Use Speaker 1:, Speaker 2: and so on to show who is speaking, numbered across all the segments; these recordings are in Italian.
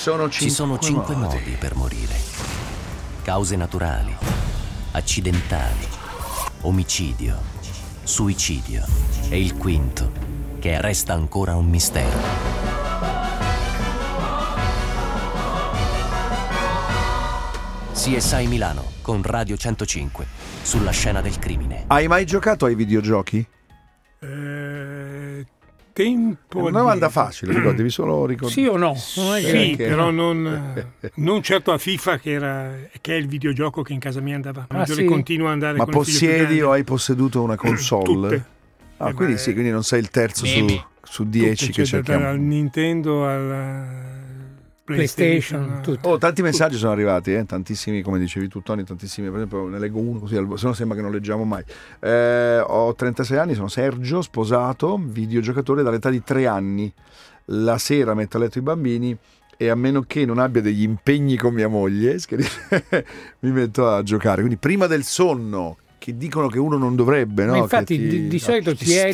Speaker 1: sono cinque,
Speaker 2: Ci sono cinque
Speaker 1: modi.
Speaker 2: modi per morire. Cause naturali, accidentali, omicidio, suicidio e il quinto, che resta ancora un mistero. CSI Milano con Radio 105 sulla scena del crimine.
Speaker 1: Hai mai giocato ai videogiochi?
Speaker 3: Eh, tempo
Speaker 1: una domanda
Speaker 3: addietro.
Speaker 1: facile, però devi solo ricordare.
Speaker 4: Sì o no? Non è
Speaker 3: Sì,
Speaker 1: che-
Speaker 3: però non, non certo a FIFA che, era, che è il videogioco che in casa mia andava.
Speaker 4: Ah, sì?
Speaker 3: continuo ad andare
Speaker 1: Ma possiedi o hai posseduto una console?
Speaker 3: Tutte.
Speaker 1: Ah,
Speaker 3: Eh,
Speaker 1: quindi
Speaker 3: ma
Speaker 1: sì,
Speaker 3: è-
Speaker 1: quindi non sei il terzo su, su 10
Speaker 3: Tutte,
Speaker 1: che
Speaker 3: cioè,
Speaker 1: cerchiamo.
Speaker 3: Dal Nintendo al
Speaker 4: PlayStation,
Speaker 3: PlayStation.
Speaker 4: tutto.
Speaker 1: Oh, tanti messaggi sono arrivati, eh? tantissimi, come dicevi tu Tony, tantissimi, per esempio ne leggo uno così, al- se no sembra che non leggiamo mai. Eh, ho 36 anni, sono Sergio, sposato, videogiocatore dall'età di 3 anni. La sera metto a letto i bambini e a meno che non abbia degli impegni con mia moglie, mi metto a giocare. Quindi prima del sonno, che dicono che uno non dovrebbe, no?
Speaker 4: Ma infatti
Speaker 1: Che ti-
Speaker 4: di, di solito ti,
Speaker 1: stimola.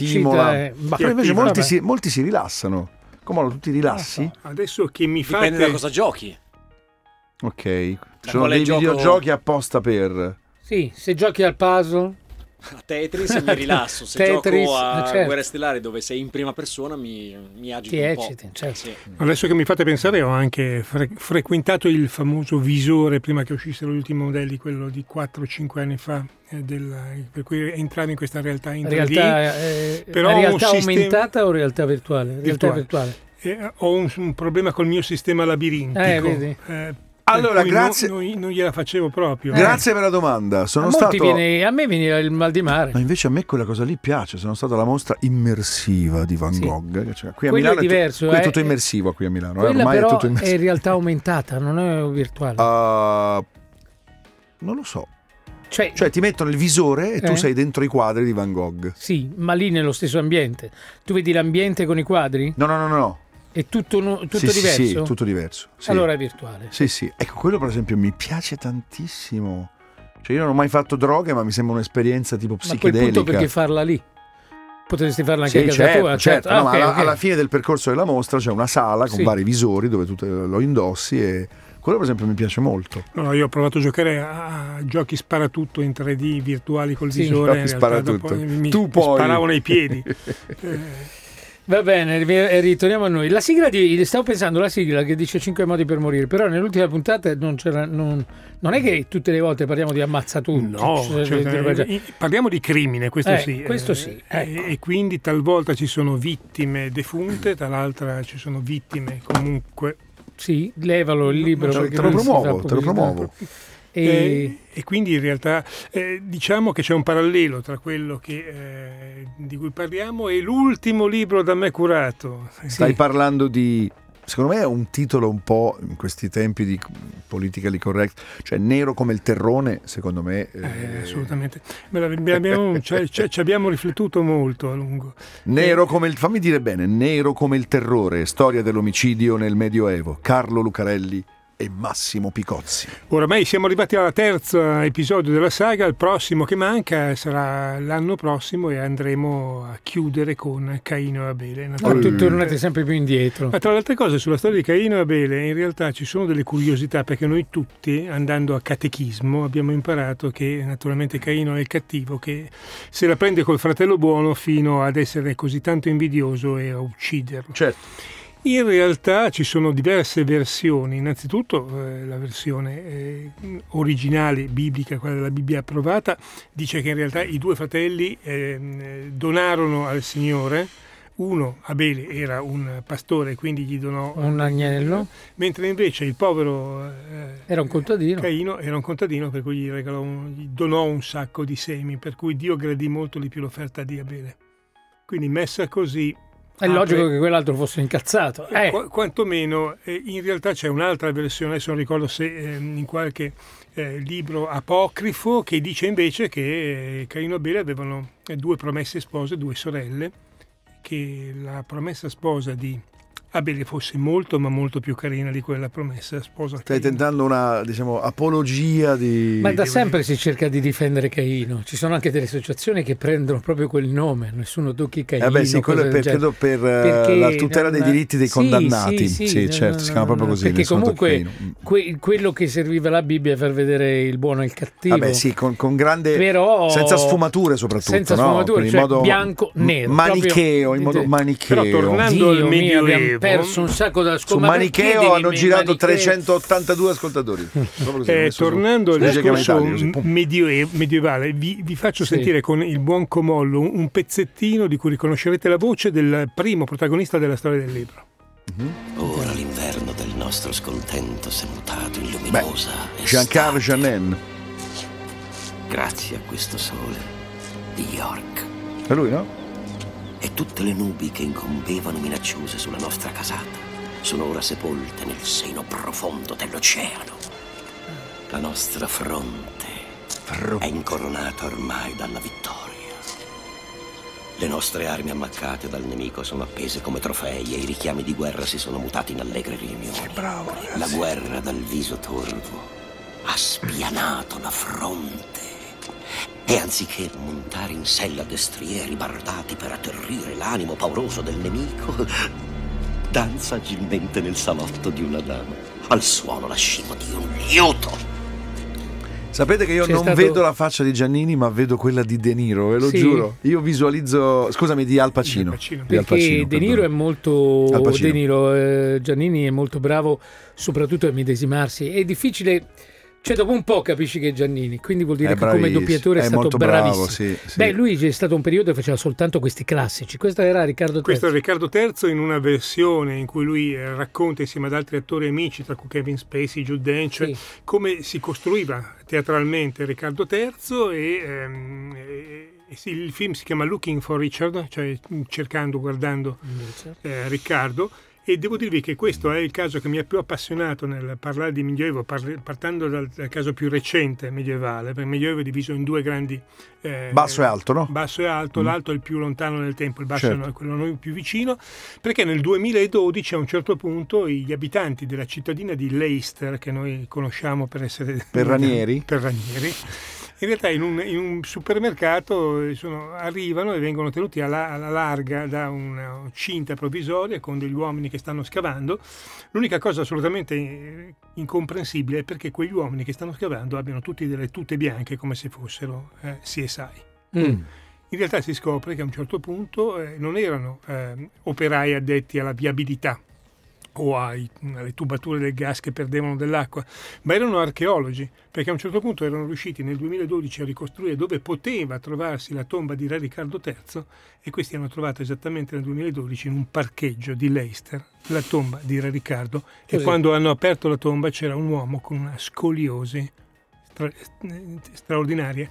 Speaker 4: eccita. e- bah,
Speaker 1: Però invece
Speaker 3: attiva.
Speaker 1: molti si, molti si rilassano. Come tu ti rilassi?
Speaker 3: Adesso che mi
Speaker 5: Dipende
Speaker 3: fate
Speaker 5: da cosa giochi.
Speaker 1: Ok. Ci sono dei
Speaker 5: gioco-
Speaker 1: videogiochi apposta per.
Speaker 4: Sì, se giochi al puzzle,
Speaker 5: A Tetris mi rilasso, se
Speaker 4: Tetris,
Speaker 5: gioco a
Speaker 4: eh, certo.
Speaker 5: Guerre Stellari dove sei in prima persona mi, mi agito
Speaker 4: ti
Speaker 5: un po'.
Speaker 4: ecciti. Certo.
Speaker 5: Sì.
Speaker 3: Adesso che mi fate pensare, ho anche fre- frequentato il famoso visore prima che uscissero gli ultimi modelli, quello di 4-5 anni fa, eh, del- per cui entrare in questa realtà in 3D.
Speaker 4: Realtà, eh,
Speaker 3: Però
Speaker 4: realtà
Speaker 3: sistema-
Speaker 4: aumentata o realtà virtuale? Realtà
Speaker 3: Virtuale.
Speaker 4: virtuale.
Speaker 3: Eh, ho un, un problema col mio sistema labirintico.
Speaker 4: Eh, vedi.
Speaker 3: eh,
Speaker 1: Allora, grazie-
Speaker 3: Non, non- non gliela facevo proprio.
Speaker 1: Grazie per la domanda. Sono
Speaker 4: a, molti
Speaker 1: stato.
Speaker 4: viene, a me viene il mal di mare.
Speaker 1: Ma invece a me quella cosa lì piace. Sono stato alla mostra immersiva di Van
Speaker 4: Sì.
Speaker 1: Gogh. Cioè, qui a
Speaker 4: Quello è
Speaker 1: Milano tu-
Speaker 4: diverso,
Speaker 1: qui è
Speaker 4: eh.
Speaker 1: tutto immersivo qui a Milano. eh,
Speaker 4: Quella
Speaker 1: Ormai è tutto
Speaker 4: è,
Speaker 1: immersivo.
Speaker 4: in realtà aumentata, non è virtuale.
Speaker 1: Ah, non lo so.
Speaker 4: cioè,
Speaker 1: Cioè, ti mettono il visore e tu
Speaker 4: Eh.
Speaker 1: sei dentro i quadri di Van Gogh.
Speaker 4: sì, ma lì nello stesso ambiente. Tu vedi l'ambiente con i quadri?
Speaker 1: No, no, no, no.
Speaker 4: È tutto, tutto
Speaker 1: Sì, sì,
Speaker 4: diverso?
Speaker 1: Sì, tutto diverso. Sì.
Speaker 4: Allora è virtuale.
Speaker 1: Sì, sì. Ecco, quello per esempio mi piace tantissimo. Cioè, io non ho mai fatto droghe, ma mi sembra un'esperienza tipo
Speaker 4: Ma a quel
Speaker 1: psichedelica.
Speaker 4: punto perché farla lì? Potresti farla anche
Speaker 1: Sì,
Speaker 4: a casa
Speaker 1: certo,
Speaker 4: tua?
Speaker 1: certo.
Speaker 4: Ah,
Speaker 1: No, ma
Speaker 4: ok,
Speaker 1: alla,
Speaker 4: ok.
Speaker 1: alla fine del percorso della mostra c'è una sala con
Speaker 4: Sì.
Speaker 1: vari visori dove tu lo indossi e quello per esempio mi piace molto.
Speaker 3: No, io ho provato a giocare a, giochi sparatutto in 3D virtuali col
Speaker 4: Sì.
Speaker 3: visore.
Speaker 1: Giochi sparatutto.
Speaker 3: Mi,
Speaker 1: Tu
Speaker 3: mi
Speaker 1: poi.
Speaker 3: sparavano ai piedi. Eh,
Speaker 4: Va bene, ri- eh, ritorniamo a noi. La sigla di. Stavo pensando alla sigla che dice 5 modi per morire, però nell'ultima puntata non c'era. Non, non è che tutte le volte parliamo di ammazza tutti.
Speaker 3: No,
Speaker 4: cioè,
Speaker 3: eh, parliamo di crimine, questo
Speaker 4: Eh,
Speaker 3: sì.
Speaker 4: questo
Speaker 3: eh,
Speaker 4: sì,
Speaker 3: e-
Speaker 4: ecco.
Speaker 3: E, quindi talvolta ci sono vittime defunte, tal'altra ci sono vittime comunque.
Speaker 4: Sì, levalo il libro. Perché
Speaker 1: te lo promuovo, te lo promuovo.
Speaker 4: E,
Speaker 3: E, e quindi in realtà eh, diciamo che c'è un parallelo tra quello che, eh, di cui parliamo e l'ultimo libro da me curato.
Speaker 1: Stai parlando di secondo me è un titolo un po' in questi tempi di politically correct, cioè nero come il terrone, secondo me.
Speaker 3: Eh,
Speaker 1: eh,
Speaker 3: assolutamente. Abbiamo, cioè, cioè, ci abbiamo riflettuto molto a lungo.
Speaker 1: Nero come il fammi dire bene, nero come il terrore, storia dell'omicidio nel Medioevo. Carlo Lucarelli e Massimo Picozzi.
Speaker 3: Oramai siamo arrivati al terzo episodio della saga, il prossimo che manca sarà l'anno prossimo e andremo a chiudere con Caino e Abele. naturalmente.
Speaker 4: tu tornate sempre più indietro.
Speaker 3: Ma tra le altre cose sulla storia di Caino e Abele in realtà ci sono delle curiosità perché noi tutti andando a catechismo abbiamo imparato che naturalmente Caino è il cattivo che se la prende col fratello buono fino ad essere così tanto invidioso e a ucciderlo.
Speaker 1: Certo.
Speaker 3: In realtà ci sono diverse versioni, innanzitutto eh, la versione eh, originale biblica, quella della Bibbia approvata, dice che in realtà i due fratelli eh, donarono al Signore, uno Abele era un pastore quindi gli donò
Speaker 4: Un agnello.
Speaker 3: mentre invece il povero eh,
Speaker 4: Era un contadino.
Speaker 3: Caino era un contadino per cui gli, regalò un- gli donò un sacco di semi, per cui Dio gradì molto di più l'offerta di Abele. Quindi messa così
Speaker 4: È
Speaker 3: apre-
Speaker 4: logico che quell'altro fosse incazzato. Eh,
Speaker 3: Qu- quantomeno eh, in realtà c'è un'altra versione, adesso non ricordo se ehm, in qualche eh, libro apocrifo, che dice invece che eh, Caino e Abele avevano eh, due promesse spose, due sorelle, che la promessa sposa di Abele fosse molto ma molto più carina di quella promessa sposa.
Speaker 1: Stai
Speaker 3: Caino.
Speaker 1: tentando una diciamo, apologia di...
Speaker 4: Ma da sempre si cerca di difendere Caino. Ci sono anche delle associazioni che prendono proprio quel nome, nessuno tocchi Caino.
Speaker 1: Eh beh, sì, quello è per, credo per eh,
Speaker 4: Perché
Speaker 1: la tutela dei diritti dei
Speaker 4: sì,
Speaker 1: condannati.
Speaker 4: sì,
Speaker 1: Sì,
Speaker 4: sì,
Speaker 1: certo,
Speaker 4: no,
Speaker 1: si
Speaker 4: no,
Speaker 1: chiama proprio
Speaker 4: no,
Speaker 1: così.
Speaker 4: Perché comunque.
Speaker 1: Mm.
Speaker 4: que- quello che serviva la Bibbia è per vedere il buono e il cattivo.
Speaker 1: Vabbè, sì, con, con grande.
Speaker 4: Però-
Speaker 1: senza sfumature, soprattutto.
Speaker 4: Senza
Speaker 1: no?
Speaker 4: sfumature,
Speaker 1: Quindi
Speaker 4: cioè
Speaker 1: in modo
Speaker 4: bianco,
Speaker 1: m-
Speaker 4: nero,
Speaker 1: Manicheo,
Speaker 4: proprio-
Speaker 1: in modo
Speaker 4: Però
Speaker 1: manicheo.
Speaker 3: tornando-
Speaker 4: Dio
Speaker 3: al
Speaker 4: mio,
Speaker 3: Medioevo.
Speaker 4: perso un sacco da
Speaker 1: Su. Manicheo hanno girato 382 ascoltatori.
Speaker 3: Eh, tornando al discorso medioe- medievale, vi, vi faccio
Speaker 4: Sì.
Speaker 3: sentire con il buon Comollo un, pezzettino di cui riconoscerete la voce del primo protagonista della storia del libro.
Speaker 6: Ora l'inverno del nostro scontento si è mutato in luminosa
Speaker 1: Jean-Carl
Speaker 6: estate.
Speaker 1: Janin.
Speaker 6: Grazie a questo sole di York
Speaker 1: È lui, no?
Speaker 6: E tutte le nubi che incombevano minacciose sulla nostra casata sono ora sepolte nel seno profondo dell'oceano. La nostra fronte è incoronata ormai dalla vittoria. Le nostre armi ammaccate dal nemico sono appese come trofei e i richiami di guerra si sono mutati in allegre riunioni. La guerra dal viso torvo ha spianato la fronte. E anziché montare in sella destrieri bardati per atterrire l'animo pauroso del nemico, danza agilmente nel salotto di una dama, al suono lascivo di un liuto.
Speaker 1: Sapete che io
Speaker 4: C'è
Speaker 1: non
Speaker 4: stato-
Speaker 1: vedo la faccia di Giannini, ma vedo quella di De Niro, ve lo
Speaker 4: Sì.
Speaker 1: giuro. Io visualizzo, scusami, di Al Pacino.
Speaker 3: Al Pacino.
Speaker 1: Di Al
Speaker 4: Perché
Speaker 1: Pacino,
Speaker 4: De Niro è molto
Speaker 1: Al Pacino.
Speaker 4: De Niro, eh, Giannini è molto bravo soprattutto a medesimarsi. È difficile, cioè dopo un po' capisci che è Giannini, quindi vuol dire
Speaker 1: È
Speaker 4: che come
Speaker 1: bravissimo,
Speaker 4: doppiatore è,
Speaker 1: è
Speaker 4: stato
Speaker 1: molto bravo,
Speaker 4: bravissimo.
Speaker 1: sì, sì.
Speaker 4: Beh, lui c'è stato un periodo che faceva soltanto questi classici. Questo era Riccardo
Speaker 3: Questo è
Speaker 4: III.
Speaker 3: Riccardo III in una versione in cui lui eh, racconta insieme ad altri attori amici, tra cui Kevin Spacey, Jude Dench,
Speaker 4: Sì.
Speaker 3: come si costruiva teatralmente Riccardo III e, ehm, e- sì, il film si chiama Looking for Richard, cioè cercando, guardando eh, Riccardo e devo dirvi che questo è il caso che mi ha più appassionato nel parlare di Medioevo, partendo dal, dal caso più recente medievale, perché il Medioevo è diviso in due grandi... eh,
Speaker 1: Basso e alto, no?
Speaker 3: Basso e alto,
Speaker 1: Mm.
Speaker 3: l'alto è il più lontano nel tempo, il basso
Speaker 1: Certo.
Speaker 3: è quello noi più vicino, perché nel 2012 a un certo punto gli abitanti della cittadina di Leicester, che noi conosciamo per essere...
Speaker 1: Perranieri?
Speaker 3: Perranieri, in realtà in un, in un supermercato eh, sono- arrivano e vengono tenuti alla, alla larga da una cinta provvisoria con degli uomini che stanno scavando. L'unica cosa assolutamente eh, incomprensibile è perché quegli uomini che stanno scavando abbiano tutti delle tute bianche come se fossero eh, CSI.
Speaker 4: Mm.
Speaker 3: In realtà si scopre che a un certo punto eh, non erano eh, operai addetti alla viabilità o ai- alle tubature del gas che perdevano dell'acqua, ma erano archeologi, perché a un certo punto erano riusciti nel 2012 a ricostruire dove poteva trovarsi la tomba di Re Riccardo III e questi hanno trovato esattamente nel 2012 in un parcheggio di Leicester la tomba di Re Riccardo e
Speaker 4: Così.
Speaker 3: quando hanno aperto la tomba c'era un uomo con una scoliosi stra- straordinaria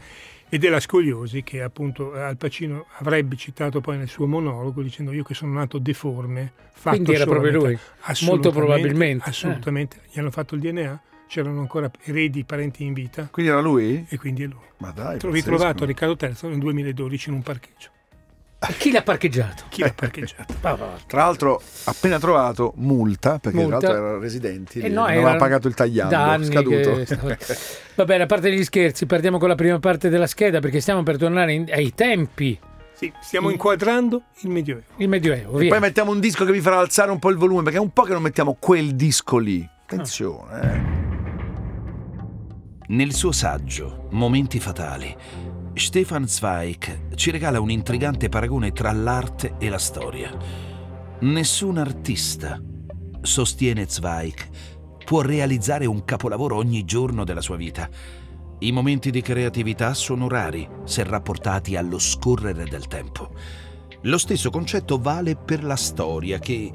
Speaker 3: ed è la scoliosi che appunto Al Pacino avrebbe citato poi nel suo monologo dicendo io che sono nato deforme fatto
Speaker 4: Quindi era
Speaker 3: a
Speaker 4: proprio
Speaker 3: metà".
Speaker 4: lui. Molto probabilmente.
Speaker 3: assolutamente gli hanno fatto il DNA c'erano ancora eredi parenti in vita
Speaker 1: Quindi era lui?
Speaker 3: e quindi è lui
Speaker 1: Ma dai, pazzesco.
Speaker 3: ritrovato Riccardo III nel 2012 in un parcheggio
Speaker 4: E chi l'ha parcheggiato?
Speaker 3: chi l'ha parcheggiato?
Speaker 1: Tra l'altro, appena trovato, multa, perché
Speaker 4: Multa.
Speaker 1: tra l'altro erano residenti,
Speaker 4: Eh
Speaker 1: non
Speaker 4: no,
Speaker 1: aveva
Speaker 4: era
Speaker 1: pagato il tagliando,
Speaker 4: da anni
Speaker 1: scaduto.
Speaker 4: stava- Va bene, a parte gli scherzi, partiamo con la prima parte della scheda perché stiamo per tornare in- ai tempi,
Speaker 3: Sì, stiamo inquadrando il Medioevo
Speaker 4: il Medioevo.
Speaker 1: E
Speaker 4: Via.
Speaker 1: poi mettiamo un disco che vi farà alzare un po' il volume, perché è un po' che non mettiamo quel disco lì. Attenzione, eh.
Speaker 7: Nel suo saggio Momenti fatali, Stefan Zweig ci regala un intrigante paragone tra l'arte e la storia. Nessun artista, sostiene Zweig, può realizzare un capolavoro ogni giorno della sua vita. I momenti di creatività sono rari se rapportati allo scorrere del tempo. Lo stesso concetto vale per la storia che,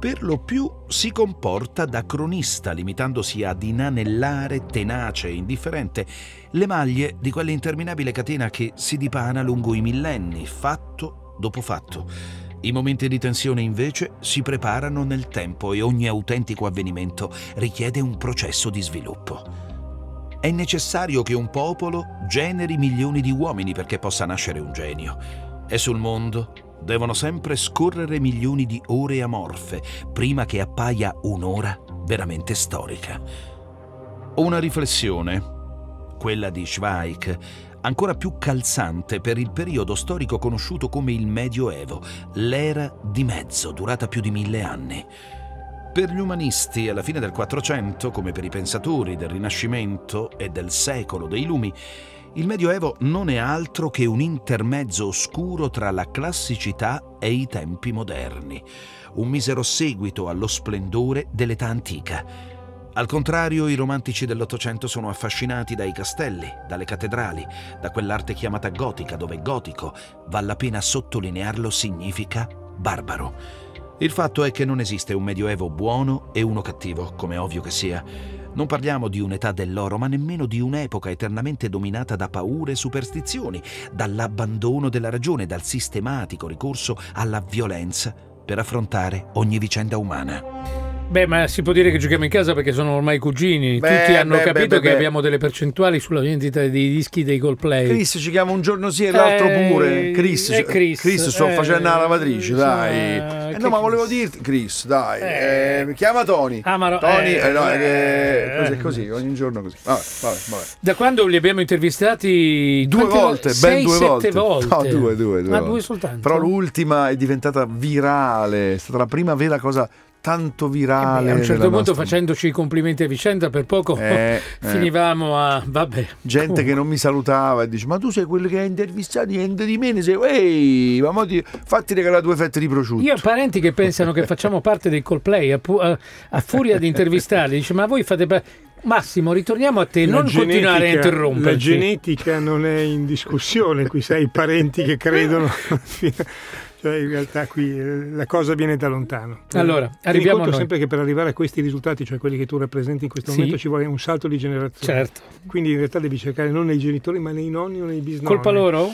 Speaker 7: per lo più, si comporta da cronista, limitandosi ad inanellare, tenace e indifferente, le maglie di quell'interminabile catena che si dipana lungo i millenni, fatto dopo fatto. I momenti di tensione invece si preparano nel tempo e ogni autentico avvenimento richiede un processo di sviluppo. È necessario che un popolo generi milioni di uomini perché possa nascere un genio. E sul mondo devono sempre scorrere milioni di ore amorfe prima che appaia un'ora veramente storica. Una riflessione, quella di Schweik, ancora più calzante per il periodo storico conosciuto come il Medioevo, l'era di mezzo, durata più di mille anni. Per gli umanisti, alla fine del Quattrocento, come per i pensatori del Rinascimento e del secolo dei lumi, il Medioevo non è altro che un intermezzo oscuro tra la classicità e i tempi moderni, un misero seguito allo splendore dell'età antica. Al contrario, i romantici dell'Ottocento sono affascinati dai castelli, dalle cattedrali, da quell'arte chiamata gotica, dove gotico, vale la pena sottolinearlo, significa barbaro. Il fatto è che non esiste un medioevo buono e uno cattivo, come ovvio che sia. Non parliamo di un'età dell'oro, ma nemmeno di un'epoca eternamente dominata da paure e superstizioni, dall'abbandono della ragione, dal sistematico ricorso alla violenza per affrontare ogni vicenda umana.
Speaker 4: Beh, ma si può dire che giochiamo in casa perché sono ormai cugini.
Speaker 1: Beh,
Speaker 4: Tutti hanno
Speaker 1: beh,
Speaker 4: capito
Speaker 1: beh,
Speaker 4: che abbiamo delle percentuali sulla vendita dei dischi dei Coldplay.
Speaker 1: Chris ci chiama un giorno sì e l'altro
Speaker 4: Eh,
Speaker 1: pure. Chris,
Speaker 4: eh, Chris,
Speaker 1: sto
Speaker 4: eh,
Speaker 1: facendo la lavatrice,
Speaker 4: insomma,
Speaker 1: dai.
Speaker 4: che
Speaker 1: Eh, no, ma volevo
Speaker 4: Chris?
Speaker 1: dirti, Chris, dai.
Speaker 4: Eh.
Speaker 1: eh, chiama Tony.
Speaker 4: Ma no,
Speaker 1: Tony,
Speaker 4: eh,
Speaker 1: eh, no,
Speaker 4: eh,
Speaker 1: eh, così,
Speaker 4: eh.
Speaker 1: così, ogni giorno così. Vabbè, vabbè, vabbè.
Speaker 4: Da quando li abbiamo intervistati?
Speaker 1: Due
Speaker 4: Quante
Speaker 1: volte, ben
Speaker 4: Sei,
Speaker 1: due
Speaker 4: sette
Speaker 1: volte.
Speaker 4: volte.
Speaker 1: No, due, due, due
Speaker 4: Ma
Speaker 1: volte.
Speaker 4: due soltanto?
Speaker 1: Però l'ultima è diventata virale, è stata la prima vera cosa tanto virale.
Speaker 4: Eh, a un certo punto,
Speaker 1: nostra-
Speaker 4: facendoci i complimenti a vicenda, per poco
Speaker 1: Eh, eh.
Speaker 4: finivamo a. Vabbè.
Speaker 1: Gente che non mi salutava e dice: Ma tu sei quello che hai intervistato, niente di me, ne sei. Ehi, ma mo ti... fatti regalare due fette di prosciutto.
Speaker 4: Io ho parenti che pensano che facciamo parte dei Coldplay, a, pu- a- a furia di intervistarli, dice ma voi fate... pa- Massimo, ritorniamo a te,
Speaker 3: La
Speaker 4: non continuare a
Speaker 3: genetica- La genetica non è in discussione, qui sai i parenti che credono. cioè in realtà qui eh, la cosa viene da lontano.
Speaker 4: Allora, arriviamo
Speaker 3: conto
Speaker 4: a noi.
Speaker 3: sempre che per arrivare a questi risultati, cioè quelli che tu rappresenti in questo
Speaker 4: Sì.
Speaker 3: momento, ci vuole un salto di generazione.
Speaker 4: Certo.
Speaker 3: Quindi in realtà devi cercare non nei genitori, ma nei nonni o nei bisnonni.
Speaker 4: Colpa loro?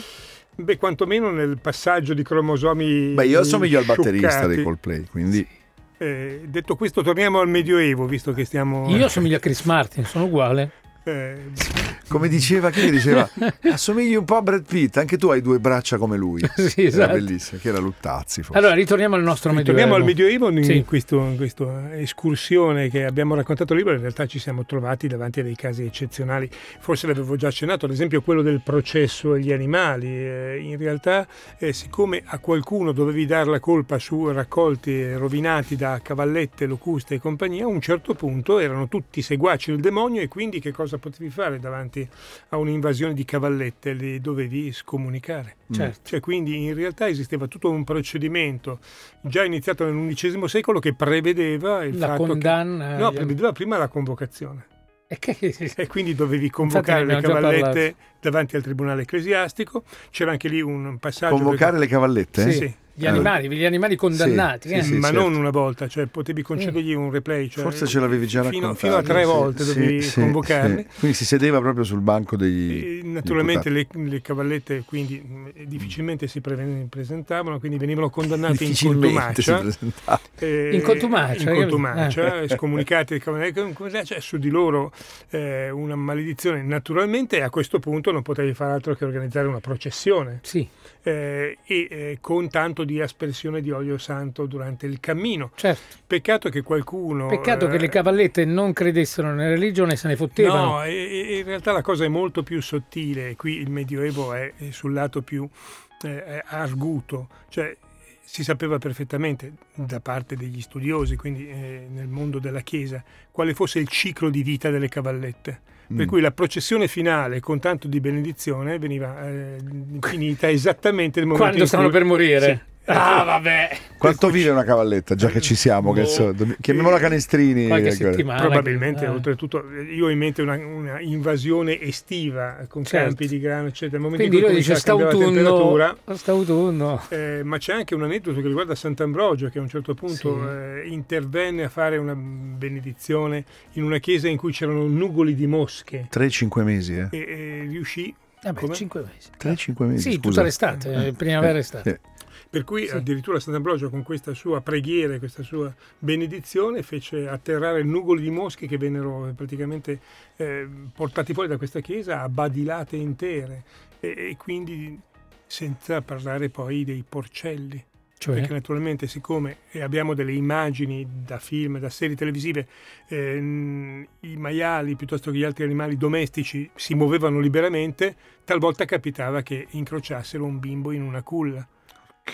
Speaker 3: Beh, quantomeno nel passaggio di cromosomi.
Speaker 1: Beh, io assomiglio al batterista dei Coldplay, quindi
Speaker 3: Eh, detto questo, torniamo al Medioevo, visto che stiamo.
Speaker 4: Io assomiglio a Chris Martin, sono uguale.
Speaker 3: Eh,
Speaker 1: come diceva, chi mi diceva, assomigli un po' a Brad Pitt, anche tu hai due braccia come lui.
Speaker 4: Sì,
Speaker 1: Era
Speaker 4: esatto.
Speaker 1: bellissimo, che era Luttazzi forse.
Speaker 4: Allora, ritorniamo al nostro
Speaker 3: Torniamo
Speaker 4: Medioevo.
Speaker 3: al Medioevo in
Speaker 4: Sì.
Speaker 3: questo- in questa escursione che abbiamo raccontato libro, in realtà ci siamo trovati davanti a dei casi eccezionali, forse l'avevo già accennato, ad esempio quello del processo agli animali, Eh, in realtà eh, siccome a qualcuno dovevi dare la colpa su raccolti rovinati da cavallette, locuste e compagnia, a un certo punto erano tutti seguaci del demonio e quindi che cosa potevi fare davanti a un'invasione di cavallette? Li dovevi scomunicare.
Speaker 4: Certo.
Speaker 3: Cioè, quindi in realtà esisteva tutto un procedimento già iniziato nell'undicesimo secolo che prevedeva il
Speaker 4: La
Speaker 3: fatto
Speaker 4: condanna.
Speaker 3: che no, prevedeva prima la convocazione
Speaker 4: E che-
Speaker 3: e quindi dovevi convocare le cavallette davanti al tribunale ecclesiastico. C'era anche lì un passaggio
Speaker 1: Convocare le cavallette?
Speaker 3: Sì,
Speaker 1: eh?
Speaker 3: sì.
Speaker 4: Gli animali, gli animali condannati.
Speaker 1: Sì,
Speaker 4: eh.
Speaker 1: sì,
Speaker 3: ma
Speaker 1: certo.
Speaker 3: non una volta, cioè potevi concedergli un replay. Cioè
Speaker 1: Forse ce l'avevi già
Speaker 3: fino,
Speaker 1: raccontato.
Speaker 3: fino a tre
Speaker 1: sì,
Speaker 3: volte
Speaker 1: sì,
Speaker 3: dovevi
Speaker 1: sì,
Speaker 3: convocarli.
Speaker 1: sì. Quindi si sedeva proprio sul banco
Speaker 3: E
Speaker 1: dei...
Speaker 3: naturalmente le, le cavallette quindi mh, difficilmente si pre- presentavano, quindi venivano condannate in contumacia. eh,
Speaker 4: In contumacia,
Speaker 3: in contumacia,
Speaker 4: capito?
Speaker 3: eh, scomunicate cioè, su di loro eh, una maledizione naturalmente e a questo punto non potevi fare altro che organizzare una processione
Speaker 4: Sì,
Speaker 3: eh, e eh, con tanto di aspersione di olio santo durante il cammino
Speaker 4: certo.
Speaker 3: peccato che qualcuno
Speaker 4: Peccato che
Speaker 3: eh,
Speaker 4: le cavallette non credessero nella religione e se ne fottevano.
Speaker 3: No, in realtà la cosa è molto più sottile, qui il Medioevo è, è sul lato più eh, arguto, cioè si sapeva perfettamente da parte degli studiosi, quindi eh, nel mondo della Chiesa, quale fosse il ciclo di vita delle cavallette. Per
Speaker 1: Mm.
Speaker 3: cui la processione finale con tanto di benedizione veniva eh, finita esattamente nel momento
Speaker 4: Quando
Speaker 3: in
Speaker 4: stanno
Speaker 3: cui-
Speaker 4: per morire.
Speaker 3: Sì.
Speaker 4: Ah, vabbè.
Speaker 1: Quanto vive una cavalletta? Già che ci siamo, che
Speaker 3: Boh.
Speaker 1: so, chiamiamola canestrini.
Speaker 4: Qualche settimana.
Speaker 3: Probabilmente,
Speaker 4: Eh.
Speaker 3: oltretutto, io ho in mente una, una invasione estiva con
Speaker 4: Certo.
Speaker 3: campi di grano, eccetera. Nel momento
Speaker 4: Quindi
Speaker 3: in
Speaker 4: lui
Speaker 3: cui
Speaker 4: dice st'autunno.
Speaker 3: temperatura.
Speaker 4: St'autunno.
Speaker 3: eh, ma c'è anche un aneddoto che riguarda Sant'Ambrogio che a un certo punto
Speaker 4: Sì.
Speaker 3: eh, intervenne a fare una benedizione in una chiesa in cui c'erano nugoli di mosche
Speaker 1: 3-5 mesi, eh?
Speaker 3: e, e riuscì,
Speaker 4: Vabbè,
Speaker 3: Come?
Speaker 4: 5 mesi.
Speaker 1: 3-5 mesi.
Speaker 4: Sì,
Speaker 1: scusa.
Speaker 4: tutta l'estate, eh,
Speaker 3: per cui
Speaker 4: Sì.
Speaker 3: addirittura Sant'Ambrogio con questa sua preghiera e questa sua benedizione fece atterrare nugoli di mosche che vennero eh, praticamente eh, portati fuori da questa chiesa a badilate intere e, e quindi senza parlare poi dei porcelli.
Speaker 4: Cioè?
Speaker 3: Perché naturalmente siccome eh, abbiamo delle immagini da film, da serie televisive, ehm, i maiali piuttosto che gli altri animali domestici si muovevano liberamente, talvolta capitava che incrociassero un bimbo in una culla.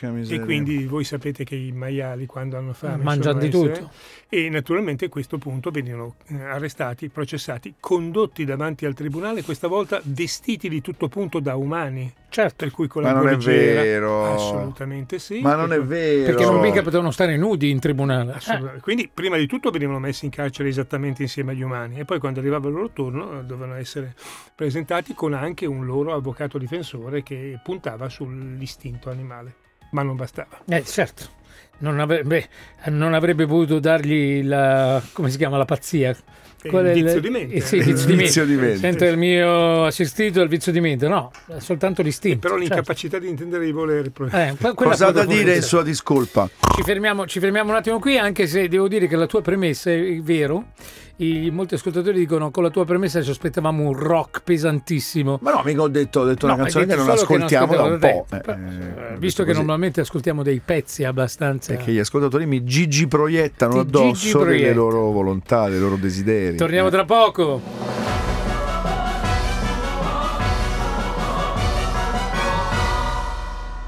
Speaker 3: E quindi voi sapete che i maiali quando hanno fame
Speaker 4: Mangiano di
Speaker 3: essere-
Speaker 4: tutto.
Speaker 3: E naturalmente a questo punto venivano eh, arrestati, processati, condotti davanti al tribunale, questa volta vestiti di tutto punto da umani.
Speaker 4: Certo,
Speaker 3: Per cui con
Speaker 1: Ma
Speaker 3: la
Speaker 1: non è vero.
Speaker 3: Assolutamente sì.
Speaker 1: Ma non è
Speaker 3: perché-
Speaker 1: vero.
Speaker 4: perché non mica potevano stare nudi in tribunale.
Speaker 3: Assolutamente. Quindi prima di tutto venivano messi in carcere esattamente insieme agli umani e poi quando arrivava il loro turno eh, dovevano essere presentati con anche un loro avvocato difensore che puntava sull'istinto animale. Ma non bastava.
Speaker 4: Eh, eh, certo. Non, avre- beh, non avrebbe potuto dargli la, come si chiama, la pazzia.
Speaker 3: Eh,
Speaker 4: Qual
Speaker 3: il
Speaker 4: è
Speaker 3: vizio di mente.
Speaker 4: eh, sì, il
Speaker 1: Il
Speaker 4: vizio di mente.
Speaker 1: vizio di mente.
Speaker 4: Sento il mio assistito il vizio di mente. No, è soltanto l'istinto.
Speaker 3: Però
Speaker 4: certo.
Speaker 3: l'incapacità di intendere i voleri.
Speaker 4: Eh,
Speaker 1: Cosa ha da dire in sua discolpa?
Speaker 4: Ci fermiamo, ci fermiamo un attimo qui, anche se devo dire che la tua premessa è vero. I- molti ascoltatori dicono con la tua premessa ci aspettavamo un rock pesantissimo.
Speaker 1: Ma no, mica ho detto, ho detto una
Speaker 4: No,
Speaker 1: canzone
Speaker 4: hai
Speaker 1: che
Speaker 4: detto
Speaker 1: non
Speaker 4: solo che
Speaker 1: ascoltiamo da un po'.
Speaker 4: ascoltavamo
Speaker 1: Eh, eh,
Speaker 4: Eh, visto
Speaker 1: detto
Speaker 4: che
Speaker 1: così.
Speaker 4: normalmente ascoltiamo dei pezzi abbastanza.
Speaker 1: Perché gli ascoltatori mi gigi proiettano
Speaker 4: Ti
Speaker 1: addosso
Speaker 4: gigi
Speaker 1: delle
Speaker 4: proiettano.
Speaker 1: loro volontà, dei loro desideri.
Speaker 4: Torniamo
Speaker 1: Eh.
Speaker 4: tra poco.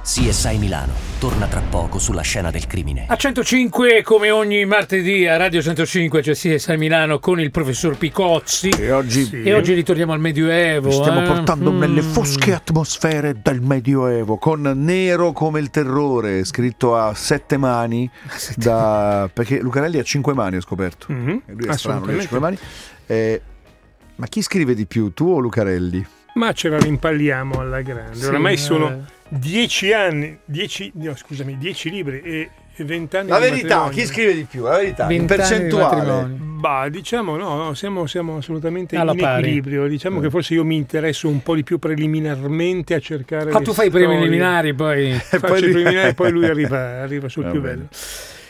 Speaker 2: CSI Milano torna tra poco sulla scena del crimine.
Speaker 4: A 105, come ogni martedì a Radio 105, c'è CSI Milano con il professor Picozzi.
Speaker 1: E oggi
Speaker 3: Sì.
Speaker 4: E oggi ritorniamo al Medioevo.
Speaker 1: vi stiamo
Speaker 4: eh?
Speaker 1: portando
Speaker 4: Mm.
Speaker 1: nelle fosche atmosfere del Medioevo, con Nero come il terrore, scritto a sette mani, da... perché Lucarelli ha cinque mani, ho scoperto.
Speaker 3: Mhm,
Speaker 1: E lui è strano, lui ha cinque mani. Eh, ma chi scrive di più, tu o Lucarelli?
Speaker 3: Ma ce la rimpalliamo alla grande.
Speaker 4: Sì,
Speaker 3: Oramai
Speaker 4: eh.
Speaker 3: sono dieci anni, dieci, no, scusami, dieci libri e vent'anni
Speaker 1: La verità, chi scrive di più? La verità, in percentuale.
Speaker 3: Bah, diciamo no, no, siamo, siamo assolutamente
Speaker 4: Alla
Speaker 3: in
Speaker 4: pari.
Speaker 3: equilibrio. Diciamo
Speaker 1: Eh.
Speaker 3: che forse io mi interesso un po' di più preliminarmente a cercare.
Speaker 4: Ah,
Speaker 3: le
Speaker 4: tu fai i preliminari poi.
Speaker 3: Faccio i
Speaker 1: lui-
Speaker 3: preliminari, poi lui arriva, arriva sul
Speaker 1: Va
Speaker 3: più
Speaker 1: bene.
Speaker 3: bello.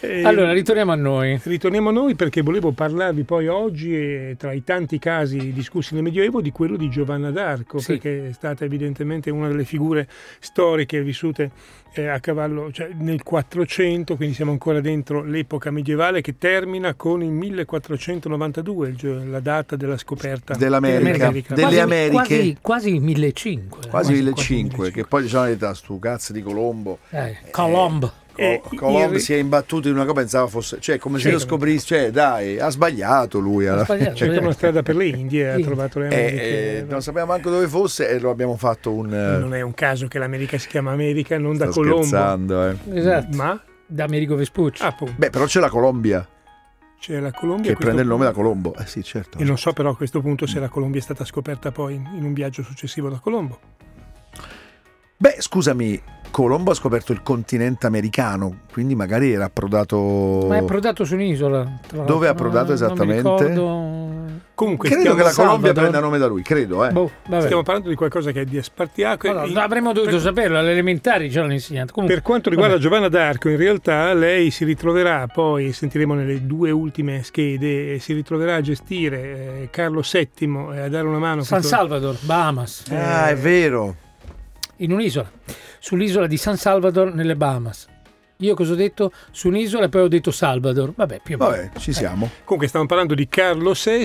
Speaker 3: Eh,
Speaker 4: Allora, ritorniamo a noi.
Speaker 3: Ritorniamo a noi perché volevo parlarvi poi oggi, eh, tra i tanti casi discussi nel Medioevo, di quello di Giovanna d'Arco,
Speaker 4: Sì.
Speaker 3: perché è stata evidentemente una delle figure storiche vissute eh, a cavallo, cioè nel 400, quindi siamo ancora dentro l'epoca medievale che termina con il 1492, il gio- la data della scoperta
Speaker 1: Dell'America.
Speaker 3: dell'America.
Speaker 1: Delle
Speaker 4: Quasi-
Speaker 1: Americhe.
Speaker 4: Quasi, quasi 1500.
Speaker 1: Quasi
Speaker 3: Quasi
Speaker 1: 1500,
Speaker 3: 1500.
Speaker 1: che poi diciamo la verità, stu cazzo di Colombo.
Speaker 4: Eh, Colombo.
Speaker 3: Eh,
Speaker 1: Co- Colombo
Speaker 3: il-
Speaker 1: si è imbattuto in una cosa, pensava fosse, cioè come se lo scoprisse, cioè dai, ha sbagliato lui alla
Speaker 4: Ha sbagliato.
Speaker 3: Cerca una strada per le Indie, ha trovato le
Speaker 1: Eh,
Speaker 3: Americhe.
Speaker 1: eh, non sappiamo manco dove fosse e lo abbiamo fatto un... eh,
Speaker 3: non è un caso che l'America si chiama America, non da Colombo.
Speaker 1: scherzando, eh.
Speaker 4: Esatto.
Speaker 3: Ma
Speaker 4: Da Amerigo Vespucci.
Speaker 3: ah, appunto,
Speaker 1: Beh, però c'è la Colombia
Speaker 3: c'è la Colombia.
Speaker 1: che prende il nome da Colombo. Eh sì, certo.
Speaker 3: E non so però a questo punto se la Colombia è stata scoperta poi in un viaggio successivo da Colombo.
Speaker 1: Beh, scusami, Colombo ha scoperto il continente americano, quindi magari era approdato...
Speaker 4: Ma è approdato su un'isola. tra l'altro.
Speaker 1: Dove è approdato esattamente?
Speaker 4: ricordo.
Speaker 3: Comunque
Speaker 1: Credo che la Colombia
Speaker 4: Salvador.
Speaker 1: prenda nome da lui, credo, eh.
Speaker 4: Boh, vabbè.
Speaker 3: stiamo parlando di qualcosa che è di Spartiacque.
Speaker 4: Allora,
Speaker 3: In-
Speaker 4: avremmo dovuto
Speaker 3: per,
Speaker 4: saperlo, alle elementari ce l'hanno insegnato. Comunque,
Speaker 3: per quanto riguarda Giovanna d'Arco, in realtà lei si ritroverà poi, sentiremo nelle due ultime schede, si ritroverà a gestire eh, Carlo VII e a dare una mano. a
Speaker 4: San
Speaker 3: questo-
Speaker 4: Salvador, Bahamas,
Speaker 1: Ah, è vero.
Speaker 4: In un'isola, sull'isola di San Salvador nelle Bahamas. Io cosa ho detto? Su un'isola e poi ho detto Salvador. Vabbè, più o meno.
Speaker 1: Vabbè, ci siamo.
Speaker 3: Comunque stiamo parlando di Carlo VI,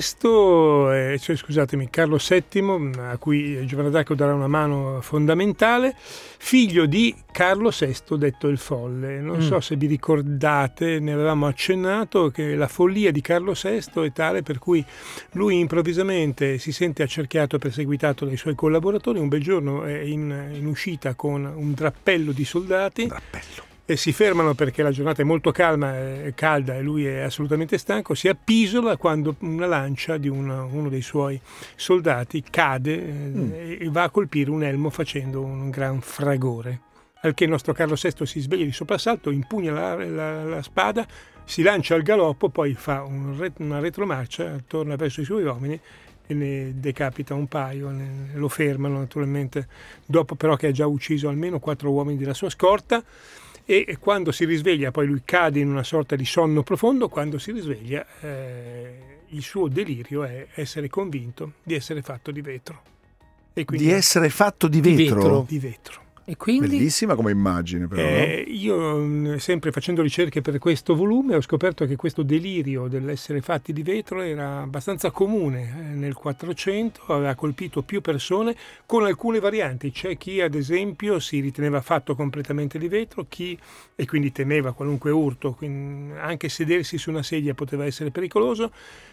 Speaker 3: eh, cioè, scusatemi, Carlo VII, a cui Giovanna d'Arco darà una mano fondamentale, figlio di Carlo VI, detto il Folle. Non
Speaker 4: Mm.
Speaker 3: so se vi ricordate, ne avevamo accennato, che la follia di Carlo VI è tale per cui lui improvvisamente si sente accerchiato e perseguitato dai suoi collaboratori. Un bel giorno è in, in uscita con un drappello di soldati
Speaker 1: Drappello.
Speaker 3: E si fermano perché la giornata è molto calma, e calda e lui è assolutamente stanco, si appisola quando una lancia di una- uno dei suoi soldati cade eh,
Speaker 1: Mm.
Speaker 3: e va a colpire un elmo facendo un gran fragore. Al che il nostro Carlo VI si sveglia di soprassalto, impugna la, la- la spada, si lancia al galoppo, poi fa un una retromarcia, torna verso i suoi uomini e ne decapita un paio, ne- lo fermano naturalmente, dopo però che ha già ucciso almeno quattro uomini della sua scorta e quando si risveglia, poi lui cade in una sorta di sonno profondo, quando si risveglia eh, il suo delirio è essere convinto di essere fatto di vetro. E quindi
Speaker 1: Di essere fatto di
Speaker 4: Di
Speaker 1: vetro.
Speaker 4: vetro.
Speaker 3: di vetro.
Speaker 4: E quindi?
Speaker 1: Bellissima come immagine, però.
Speaker 3: Eh, io, mh, sempre facendo ricerche per questo volume, ho scoperto che questo delirio dell'essere fatti di vetro era abbastanza comune eh, nel 400, aveva colpito più persone con alcune varianti. C'è chi, ad esempio, si riteneva fatto completamente di vetro, chi e quindi temeva qualunque urto, quindi anche sedersi su una sedia poteva essere pericoloso,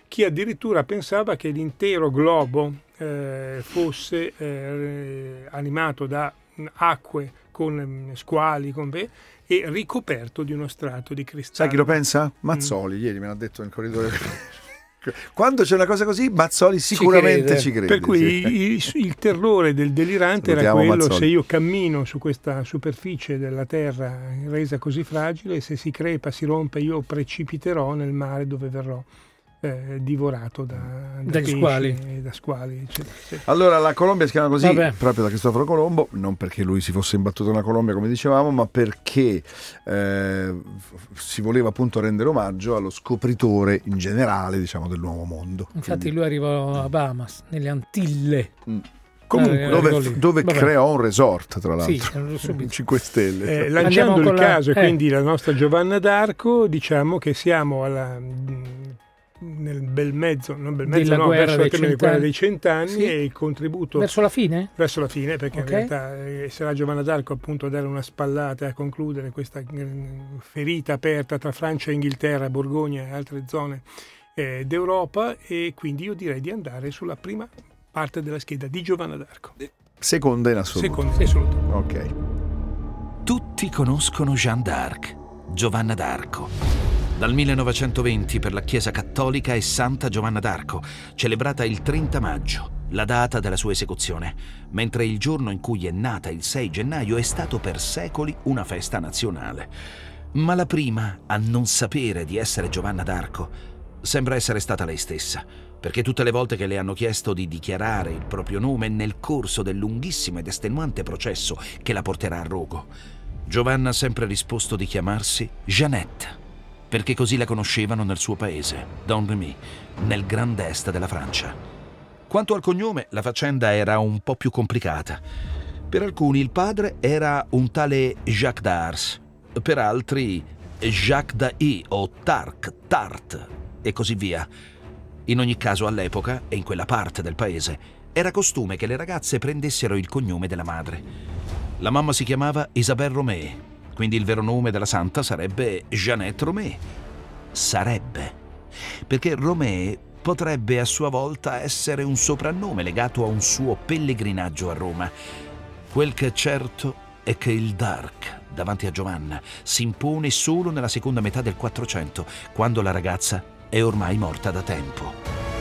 Speaker 3: chi addirittura pensava che l'intero globo eh, fosse eh, animato da acque con mm, squali con beh, e ricoperto di uno strato di cristallo.
Speaker 1: Sai chi lo pensa? Mazzoli, ieri me l'ha detto nel corridoio. Quando c'è una cosa così, Mazzoli sicuramente
Speaker 4: crede.
Speaker 1: ci crede.
Speaker 3: Per cui
Speaker 1: sì.
Speaker 3: il, il terrore del delirante era
Speaker 1: Salutiamo
Speaker 3: quello
Speaker 1: Mazzoli.
Speaker 3: se io cammino su questa superficie della terra resa così fragile, se si crepa, si rompe, io precipiterò nel mare dove verrò eh, divorato da, da pesci
Speaker 4: squali.
Speaker 3: da squali. eccetera, eccetera.
Speaker 1: Allora, la Colombia si chiama così
Speaker 4: Vabbè.
Speaker 1: proprio da Cristoforo Colombo, non perché lui si fosse imbattuto nella Colombia, come dicevamo, ma perché eh, si voleva appunto rendere omaggio allo scopritore in generale, diciamo, del nuovo mondo.
Speaker 4: Infatti
Speaker 1: Quindi,
Speaker 4: lui arrivò a Bahamas, nelle Antille.
Speaker 1: comunque,
Speaker 4: eh,
Speaker 1: dove, dove creò un resort, tra
Speaker 4: Sì,
Speaker 1: l'altro.
Speaker 4: subito.
Speaker 1: 5 stelle.
Speaker 3: Eh,
Speaker 4: Andiamo
Speaker 3: lanciando il
Speaker 4: la-
Speaker 3: caso, e
Speaker 4: eh.
Speaker 3: quindi la nostra Giovanna d'Arco, diciamo che siamo alla, nel bel mezzo, non bel mezzo,
Speaker 4: Della
Speaker 3: no,
Speaker 4: guerra
Speaker 3: verso
Speaker 4: dei
Speaker 3: la fine della guerra
Speaker 4: cent'anni.
Speaker 3: dei cent'anni
Speaker 4: Sì.
Speaker 3: e il contributo
Speaker 4: Verso la fine?
Speaker 3: verso la fine, perché
Speaker 4: Ok.
Speaker 3: in realtà eh, sarà Giovanna d'Arco appunto a dare una spallata e a concludere questa eh, ferita aperta tra Francia e Inghilterra, Borgogna e altre zone eh, d'Europa e quindi io direi di andare sulla prima parte della scheda di Giovanna d'Arco.
Speaker 1: Seconda in assoluto.
Speaker 3: Secondo in assoluto.
Speaker 1: Ok.
Speaker 7: Tutti conoscono Jeanne d'Arc, Giovanna d'Arco. Dal 1920 per la Chiesa Cattolica è Santa Giovanna d'Arco, celebrata il 30 maggio, la data della sua esecuzione, mentre il giorno in cui è nata, il 6 gennaio, è stato per secoli una festa nazionale. Ma la prima a non sapere di essere Giovanna d'Arco sembra essere stata lei stessa, perché tutte le volte che le hanno chiesto di dichiarare il proprio nome nel corso del lunghissimo ed estenuante processo che la porterà a rogo, Giovanna ha sempre risposto di chiamarsi Jeannette, perché così la conoscevano nel suo paese, Don Remy, nel grand est della Francia. Quanto al cognome, la faccenda era un po' più complicata. Per alcuni il padre era un tale Jacques d'Ars, per altri Jacques d'Ailly o Tarc, Tart e così via. In ogni caso all'epoca, e in quella parte del paese, era costume che le ragazze prendessero il cognome della madre. La mamma si chiamava Isabelle Romé, quindi il vero nome della santa sarebbe Jeannette Romé. Sarebbe. Perché Romé potrebbe a sua volta essere un soprannome legato a un suo pellegrinaggio a Roma. Quel che è certo è che il Dark davanti a Giovanna si impone solo nella seconda metà del 400, quando la ragazza è ormai morta da tempo.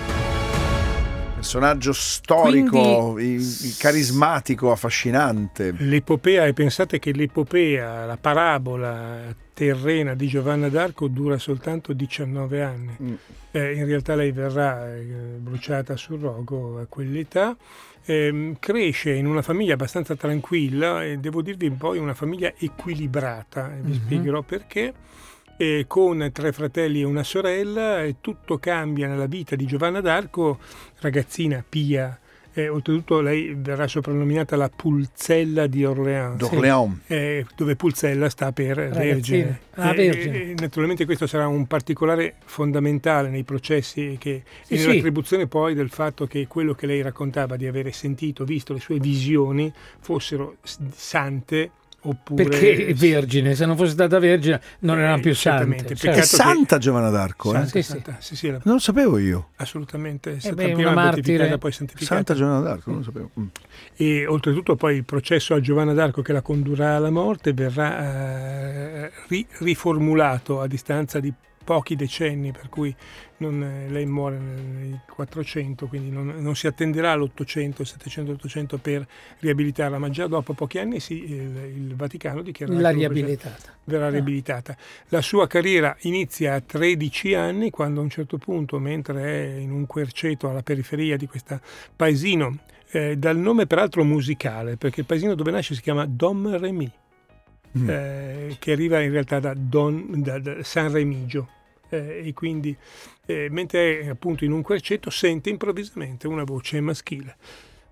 Speaker 1: Personaggio storico, i- i- carismatico, affascinante.
Speaker 3: L'epopea, e pensate che l'epopea, la parabola terrena di Giovanna d'Arco dura soltanto 19 anni.
Speaker 1: Mm.
Speaker 3: Eh, in realtà lei verrà eh, bruciata sul rogo a quell'età. Ehm, cresce in una famiglia abbastanza tranquilla e devo dirvi poi una famiglia equilibrata, vi
Speaker 4: Mhm.
Speaker 3: spiegherò perché. E con tre fratelli e una sorella e tutto cambia nella vita di Giovanna d'Arco, ragazzina pia. E oltretutto lei verrà soprannominata la Pulzella di Orléans
Speaker 1: D'Orléans.
Speaker 3: eh, dove Pulzella sta per
Speaker 4: Ragazzina.
Speaker 3: vergine.
Speaker 4: Ah,
Speaker 3: Eh, eh, naturalmente questo sarà un particolare fondamentale nei processi che,
Speaker 4: Sì,
Speaker 3: e
Speaker 4: sì.
Speaker 3: nell'attribuzione poi del fatto che quello che lei raccontava di avere sentito, visto le sue visioni, fossero sante oppure...
Speaker 4: Perché è vergine, se non fosse stata vergine non erano più sante.
Speaker 1: È
Speaker 3: peccato
Speaker 4: certo.
Speaker 3: che-
Speaker 1: santa Giovanna d'Arco, eh?
Speaker 3: Santa,
Speaker 4: sì.
Speaker 3: santa, sì, sì, la-
Speaker 1: Non lo sapevo io.
Speaker 3: assolutamente, è stata
Speaker 4: beh,
Speaker 3: prima
Speaker 4: martire.
Speaker 3: poi santificata.
Speaker 1: Santa Giovanna d'Arco, non lo sapevo. Mm.
Speaker 3: E oltretutto poi il processo a Giovanna d'Arco che la condurrà alla morte verrà eh, ri- riformulato a distanza di pochi decenni, per cui non, eh, lei muore nel 400, quindi non, non si attenderà all'800, 700, 800 per riabilitarla, ma già dopo pochi anni sì, il, il Vaticano dichiarerà l'opera
Speaker 4: riabilitata.
Speaker 3: verrà riabilitata. La sua carriera inizia a 13 anni, quando a un certo punto, mentre è in un querceto alla periferia di questo paesino, eh, dal nome peraltro musicale, perché il paesino dove nasce si chiama Dom Remy,
Speaker 1: Mm.
Speaker 3: eh, che arriva in realtà da, Don, da- da San Remigio. Eh, e quindi, eh, mentre è appunto in un querceto, sente improvvisamente una voce maschile.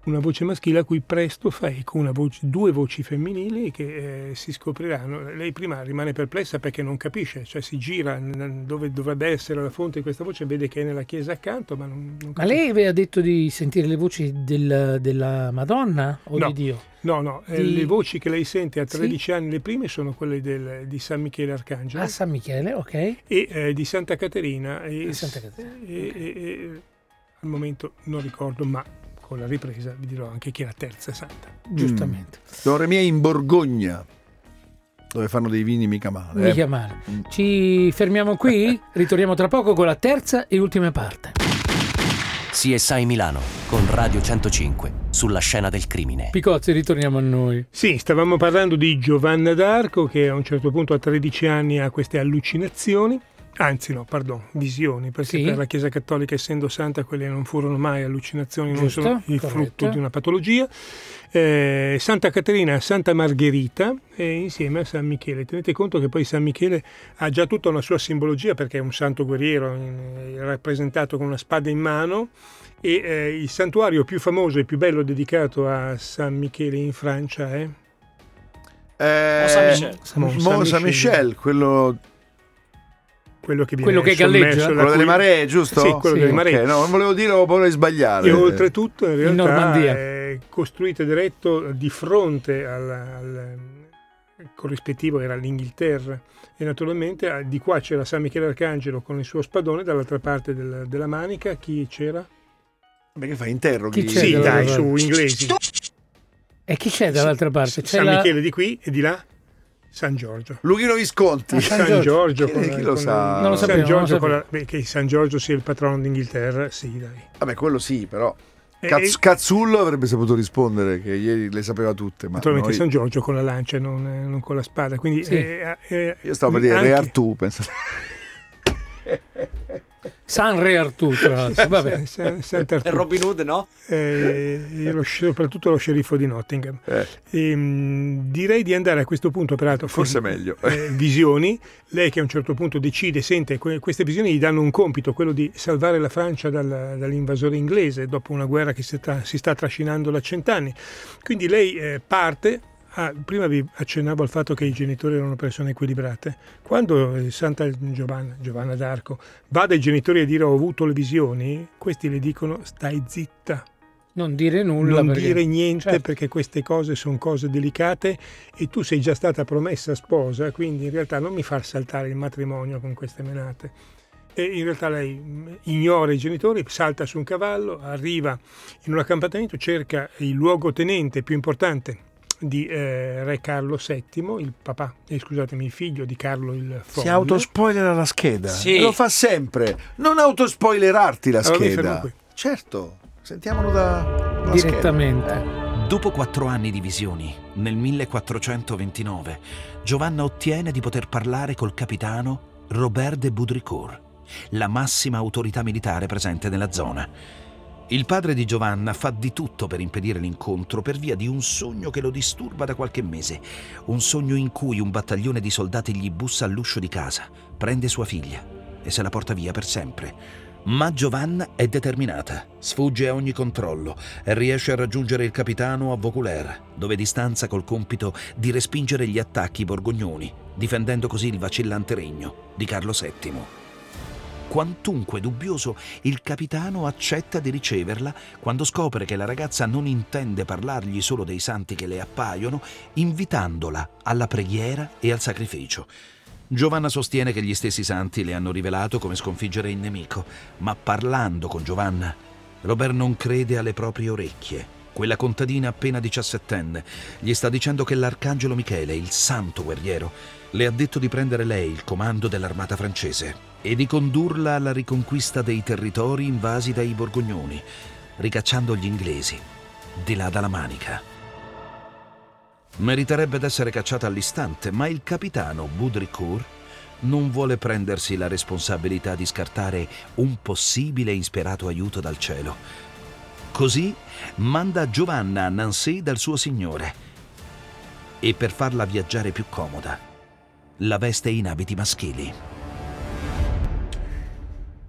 Speaker 3: Una voce maschile a cui presto fa eco voce, due voci femminili che eh, si scopriranno. Lei prima rimane perplessa perché non capisce, cioè si gira dove dovrebbe essere la fonte di questa voce, vede che è nella chiesa accanto, ma non, non
Speaker 4: Ma lei aveva detto di sentire le voci del- della Madonna o
Speaker 3: No.
Speaker 4: di Dio?
Speaker 3: No, no, eh,
Speaker 4: di-
Speaker 3: le voci che lei sente a
Speaker 4: Sì?
Speaker 3: 13 anni, le prime sono quelle del- di San Michele Arcangelo
Speaker 4: A San Michele, ok.
Speaker 3: e eh, di Santa Caterina. E,
Speaker 4: Di Santa Caterina.
Speaker 3: e- e- e- al momento non ricordo, ma con la ripresa vi dirò anche chi è la terza santa.
Speaker 4: Giustamente.
Speaker 1: Don Remia in Borgogna, dove fanno dei vini mica male. eh.
Speaker 4: Mica male. Ci fermiamo qui? Ritorniamo tra poco con la terza e ultima parte.
Speaker 2: CSI Milano con Radio 105 sulla scena del crimine.
Speaker 4: Picozzi, ritorniamo a noi.
Speaker 3: Sì, stavamo parlando di Giovanna d'Arco che a un certo punto a 13 anni ha queste allucinazioni. Anzi no, pardon, visioni, perché
Speaker 4: Sì.
Speaker 3: per la Chiesa Cattolica essendo santa quelle non furono mai allucinazioni, non
Speaker 4: Giusto,
Speaker 3: sono il
Speaker 4: corretto.
Speaker 3: frutto di una patologia. Eh, Santa Caterina, Santa Margherita e insieme a San Michele. Tenete conto che poi San Michele ha già tutta una sua simbologia perché è un santo guerriero in- rappresentato con una spada in mano e eh, il santuario più famoso e più bello dedicato a San Michele in Francia è
Speaker 1: Eh,
Speaker 5: Mont Saint-Michel.
Speaker 3: Mont
Speaker 1: Mont Saint-Michel, quello,
Speaker 3: quello che viene
Speaker 4: Quello che galleggia?
Speaker 1: quello delle
Speaker 3: cui-
Speaker 1: maree, giusto?
Speaker 3: Sì, quello
Speaker 4: Sì.
Speaker 3: delle maree.
Speaker 1: Ok, no, non volevo dire, ho paura di sbagliare.
Speaker 3: E oltretutto in realtà
Speaker 4: Normandia.
Speaker 3: è costruito ed eretto di fronte al, al- corrispettivo era l'Inghilterra e naturalmente ah, di qua c'era San Michele Arcangelo con il suo spadone, dall'altra parte del- della manica chi c'era?
Speaker 1: Beh, che fai? Interroghi?
Speaker 4: Chi c'è
Speaker 3: Sì, dai, su inglesi.
Speaker 4: E chi c'è dall'altra parte? C'è
Speaker 3: San
Speaker 4: la-
Speaker 3: Michele di qui e di là San Giorgio.
Speaker 1: Luchino Visconti.
Speaker 4: Ah, San
Speaker 3: San
Speaker 4: Giorgio.
Speaker 1: Chi-
Speaker 3: con,
Speaker 1: chi lo
Speaker 3: con-
Speaker 1: sa?
Speaker 4: Non lo
Speaker 3: San
Speaker 4: sapevo, lo
Speaker 3: Giorgio
Speaker 4: sapevo.
Speaker 3: la- beh, che San Giorgio sia il patrono d'Inghilterra, sì, dai.
Speaker 1: Vabbè, quello sì, però.
Speaker 3: E-
Speaker 1: Caz- Cazzullo avrebbe saputo rispondere, che ieri le sapeva tutte. Ma
Speaker 3: Naturalmente
Speaker 1: noi-
Speaker 3: San Giorgio con la lancia, non, eh, non con la spada. Quindi,
Speaker 4: Sì.
Speaker 3: eh, eh,
Speaker 1: Io stavo per dire
Speaker 3: anche-
Speaker 1: Re Artù, pensate.
Speaker 4: San Re Artù, tra l'altro. Vabbè.
Speaker 3: San-.
Speaker 5: E Robin Hood, no?
Speaker 3: Eh, e lo- soprattutto lo sceriffo di Nottingham.
Speaker 1: Eh,
Speaker 3: Ehm, direi di andare a questo punto, peraltro,
Speaker 1: Forse
Speaker 3: con,
Speaker 1: meglio.
Speaker 3: eh, visioni. Lei che a un certo punto decide, sente, que- queste visioni gli danno un compito, quello di salvare la Francia dal- dall'invasore inglese dopo una guerra che si sta, si sta trascinando da cent'anni. Quindi lei eh, parte. Ah, prima vi accennavo al fatto che i genitori erano persone equilibrate. Quando Santa Giovanna, Giovanna d'Arco va dai genitori a dire ho avuto le visioni, questi le dicono stai zitta,
Speaker 4: Non dire nulla.
Speaker 3: non
Speaker 4: perché-
Speaker 3: dire niente
Speaker 4: certo.
Speaker 3: perché queste cose sono cose delicate e tu sei già stata promessa sposa, quindi in realtà non mi far saltare il matrimonio con queste menate. E in realtà lei mh, ignora i genitori, salta su un cavallo, arriva in un accampamento, cerca il luogotenente più importante di eh, re Carlo VII, il papà, eh, scusatemi, il figlio di Carlo il
Speaker 1: si
Speaker 3: Folle.
Speaker 1: autospoilera la scheda.
Speaker 5: Sì.
Speaker 1: Lo fa sempre. Non autospoilerarti la
Speaker 3: Allora mi
Speaker 1: scheda.
Speaker 3: fermo qui.
Speaker 1: certo, sentiamolo da,
Speaker 4: Direttamente.
Speaker 7: Dopo quattro anni di visioni, nel 1429, Giovanna ottiene di poter parlare col capitano Robert de Boudricourt, la massima autorità militare presente nella zona. Il padre di Giovanna fa di tutto per impedire l'incontro per via di un sogno che lo disturba da qualche mese, un sogno in cui un battaglione di soldati gli bussa all'uscio di casa, prende sua figlia e se la porta via per sempre. Ma Giovanna è determinata, sfugge a ogni controllo e riesce a raggiungere il capitano a Vaucouleurs, dove distanza col compito di respingere gli attacchi borgognoni, difendendo così il vacillante regno di Carlo VII. Quantunque dubbioso, il capitano accetta di riceverla quando scopre che la ragazza non intende parlargli solo dei santi che le appaiono, invitandola alla preghiera e al sacrificio. Giovanna sostiene che gli stessi santi le hanno rivelato come sconfiggere il nemico, ma parlando con Giovanna, Robert non crede alle proprie orecchie. Quella contadina appena diciassettenne gli sta dicendo che l'arcangelo Michele, il santo guerriero, le ha detto di prendere lei il comando dell'armata francese e di condurla alla riconquista dei territori invasi dai borgognoni, ricacciando gli inglesi di là dalla Manica. Meriterebbe d'essere cacciata all'istante, ma il capitano Boudricourt non vuole prendersi la responsabilità di scartare un possibile insperato aiuto dal cielo. Così manda Giovanna a Nancy dal suo signore e per farla viaggiare più comoda la veste in abiti maschili.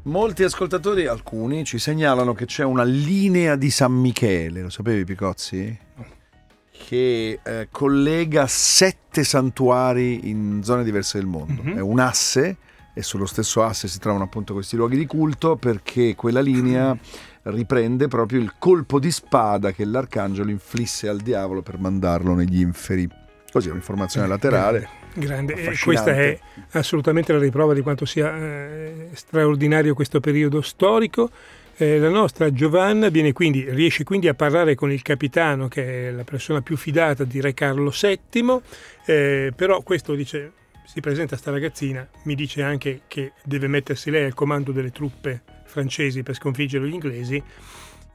Speaker 1: Molti ascoltatori, alcuni, ci segnalano che c'è una linea di San Michele, lo sapevi Picozzi? Che eh, collega sette santuari in zone diverse del mondo.
Speaker 3: Mhm.
Speaker 1: È un asse e sullo stesso asse si trovano appunto questi luoghi di culto perché quella linea riprende proprio il colpo di spada che l'arcangelo inflisse al diavolo per mandarlo negli inferi. Così è un'informazione laterale.
Speaker 3: Grande, e questa è assolutamente la riprova di quanto sia eh, straordinario questo periodo storico. Eh, la nostra Giovanna viene quindi, riesce quindi a parlare con il capitano, che è la persona più fidata di Re Carlo VII, eh, però questo dice, si presenta sta ragazzina, mi dice anche che deve mettersi lei al comando delle truppe francesi per sconfiggere gli inglesi.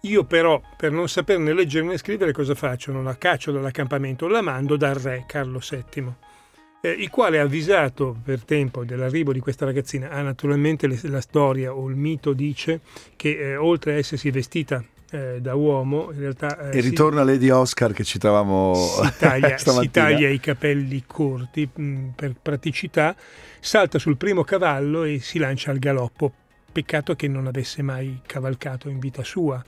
Speaker 3: Io però, per non saperne leggere né scrivere, cosa faccio? Non la caccio dall'accampamento, la mando dal re Carlo VII eh, il quale ha avvisato per tempo dell'arrivo di questa ragazzina. Ah, naturalmente le- la storia o il mito dice che eh, oltre a essersi vestita eh, da uomo, in realtà eh,
Speaker 1: E
Speaker 3: si-
Speaker 1: ritorna Lady Oscar che citavamo
Speaker 3: si taglia, si
Speaker 1: stamattina.
Speaker 3: taglia i capelli corti mh, per praticità, salta sul primo cavallo e si lancia al galoppo. Peccato che non avesse mai cavalcato in vita sua.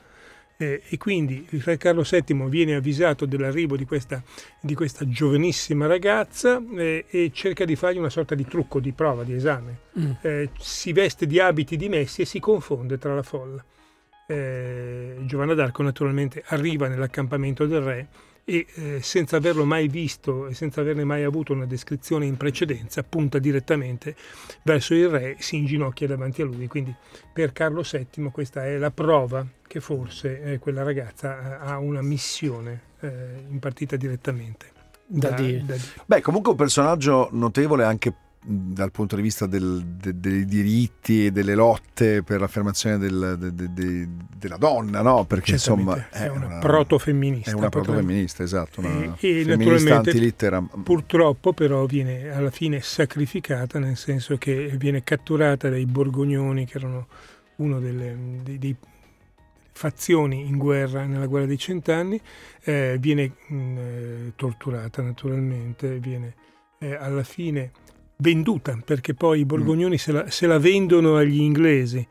Speaker 3: Eh, e quindi il re Carlo VII viene avvisato dell'arrivo di questa, di questa giovanissima ragazza eh, e cerca di fargli una sorta di trucco, di prova, di esame.
Speaker 4: Mm.
Speaker 3: Eh, si veste di abiti dimessi e si confonde tra la folla. Eh, Giovanna d'Arco naturalmente arriva nell'accampamento del re e eh, senza averlo mai visto e senza averne mai avuto una descrizione in precedenza, punta direttamente verso il re, si inginocchia davanti a lui. Quindi per Carlo VII questa è la prova che forse eh, quella ragazza ha una missione eh, impartita direttamente
Speaker 4: Da Dio.
Speaker 3: da Dio.
Speaker 1: Beh, comunque un personaggio notevole anche dal punto di vista del- de- dei diritti e delle lotte per l'affermazione del- de- de- de- della donna, no? Perché insomma
Speaker 3: è una protofemminista.
Speaker 1: È una protofemminista, esatto, una
Speaker 3: E- e naturalmente. Purtroppo però viene alla fine sacrificata, nel senso che viene catturata dai borgognoni, che erano uno delle dei, dei fazioni in guerra nella guerra dei cent'anni, eh, viene mh, eh, torturata naturalmente, viene eh, alla fine venduta perché poi i borgognoni se, la, se la vendono agli inglesi.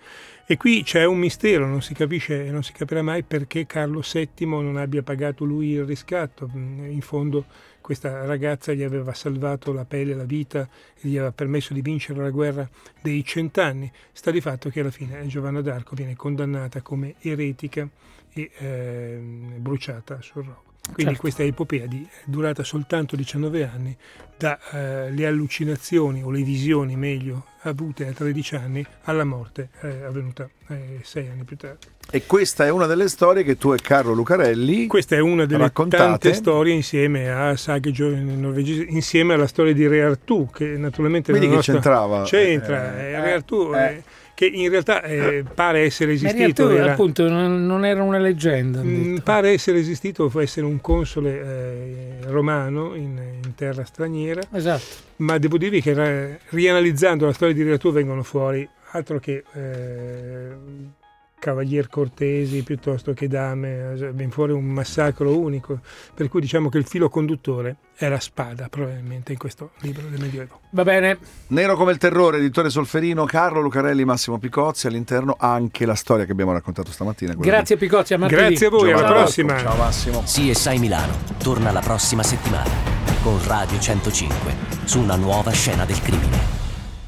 Speaker 3: E qui c'è un mistero, non si capisce, non si capirà mai perché Carlo VII non abbia pagato lui il riscatto. Mm, In fondo questa ragazza gli aveva salvato la pelle, la vita e gli aveva permesso di vincere la guerra dei cent'anni. Sta di fatto che alla fine Giovanna d'Arco viene condannata come eretica e ehm, bruciata sul rogo. Quindi
Speaker 4: Certo.
Speaker 3: questa epopea di, durata soltanto 19 anni, dalle allucinazioni o le visioni meglio avute a 13 anni alla morte eh, avvenuta 6 anni più tardi.
Speaker 1: E questa è una delle storie che tu e Carlo Lucarelli
Speaker 3: Questa è una delle
Speaker 1: Raccontate.
Speaker 3: tante storie insieme a saghe gio- norvegesi, insieme alla storia di Re Artù, che naturalmente nella
Speaker 1: che
Speaker 3: nostra-
Speaker 1: c'entrava.
Speaker 3: C'entra,
Speaker 1: Eh,
Speaker 3: eh, Re Artù,
Speaker 1: eh.
Speaker 3: eh, che in realtà eh, pare essere esistito.
Speaker 4: tu,
Speaker 3: era-
Speaker 4: appunto non, era una leggenda.
Speaker 3: Mm, pare essere esistito, può essere un console eh, romano in, in terra straniera,
Speaker 4: Esatto.
Speaker 3: ma devo dirvi che ra- rianalizzando la storia di Re Artù vengono fuori altro che eh, cavalier cortesi piuttosto che dame, eh, viene fuori un massacro unico, per cui diciamo che il filo conduttore è la spada probabilmente in questo libro del Medioevo.
Speaker 4: Va bene.
Speaker 1: Nero come il terrore, editore Solferino, Carlo Lucarelli, Massimo Picozzi, all'interno anche la storia che abbiamo raccontato stamattina.
Speaker 4: Grazie Picozzi, a
Speaker 3: di-
Speaker 4: martedì.
Speaker 3: Grazie a voi, alla
Speaker 1: Giovanna
Speaker 3: prossima!
Speaker 1: Ciao Massimo.
Speaker 2: CSI Milano torna la prossima settimana con Radio 105 su una nuova scena del crimine.